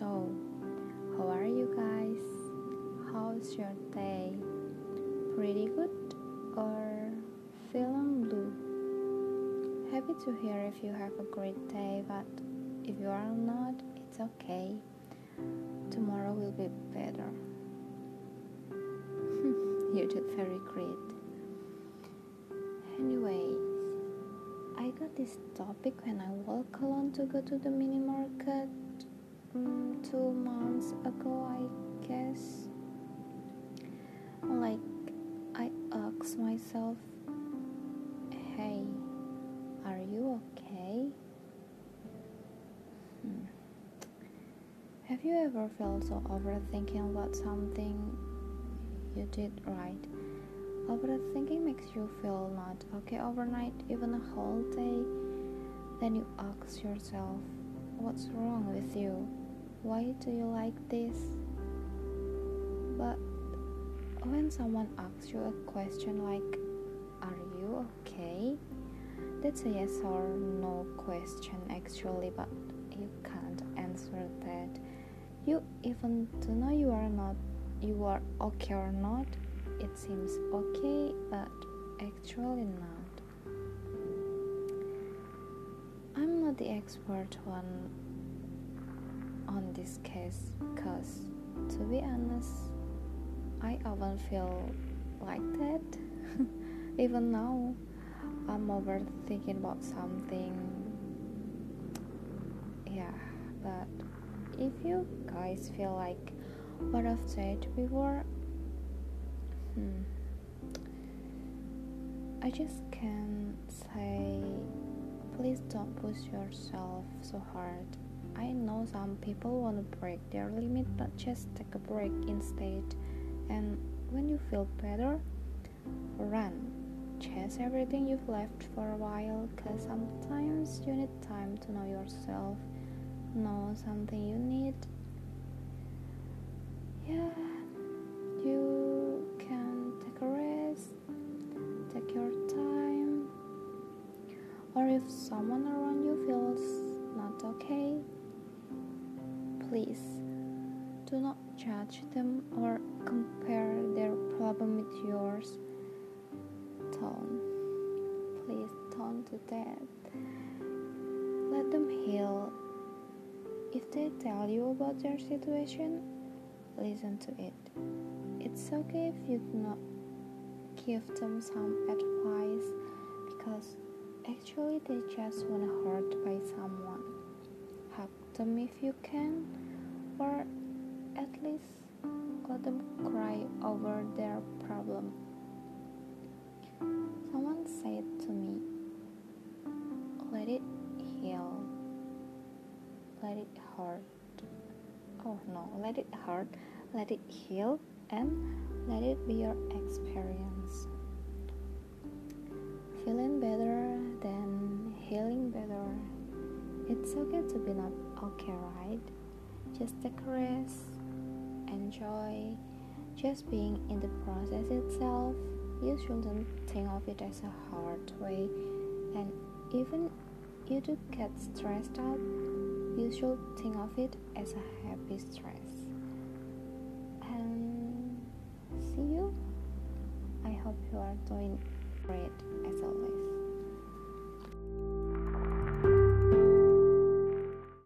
So, how are you guys? How's your day? Pretty good or feeling blue? Happy to hear if you have a great day, but if you are not, it's okay. Tomorrow will be better. you did very great. Anyways, I got this topic when I walk alone to go to the mini market um, two months ago, I guess. Like, I asked myself, hey, are you okay? Hmm. Have you ever felt so overthinking about something you did right? Overthinking makes you feel not okay overnight, even a whole day. Then you ask yourself, what's wrong with you? Why do you like this? But when someone asks you a question like, Are you okay? That's a yes or no question actually, but you can't answer that. You even don't know you are not you are okay or not. It seems okay, but actually not. I'm not the expert one on this case because, to be honest, I often feel like that. Even now, I'm overthinking about something. Yeah, but if you guys feel like what I've said before, hmm, I just can say please don't push yourself so hard I know some people want to break their limit, but just take a break instead. And when you feel better, run. Chase everything you've left for a while, cause sometimes you need time to know yourself, know something you need. Yeah, you can take a rest, take your time, or if someone around you feels not okay Please do not judge them or compare their problem with yours. Don't. Please don't do that. Let them heal. If they tell you about their situation, listen to it. It's okay if you do not give them some advice because actually they just want to hurt by someone. Hug them if you can or at least let them cry over their problem. Someone said to me, let it heal, let it hurt. Oh no, let it hurt, let it heal, and let it be your experience. It's okay to be not okay, right? Just take a rest, enjoy just being in the process itself. You shouldn't think of it as a hard way, and even you do get stressed out, you should think of it as a happy stress. And see you. I hope you are doing great as always.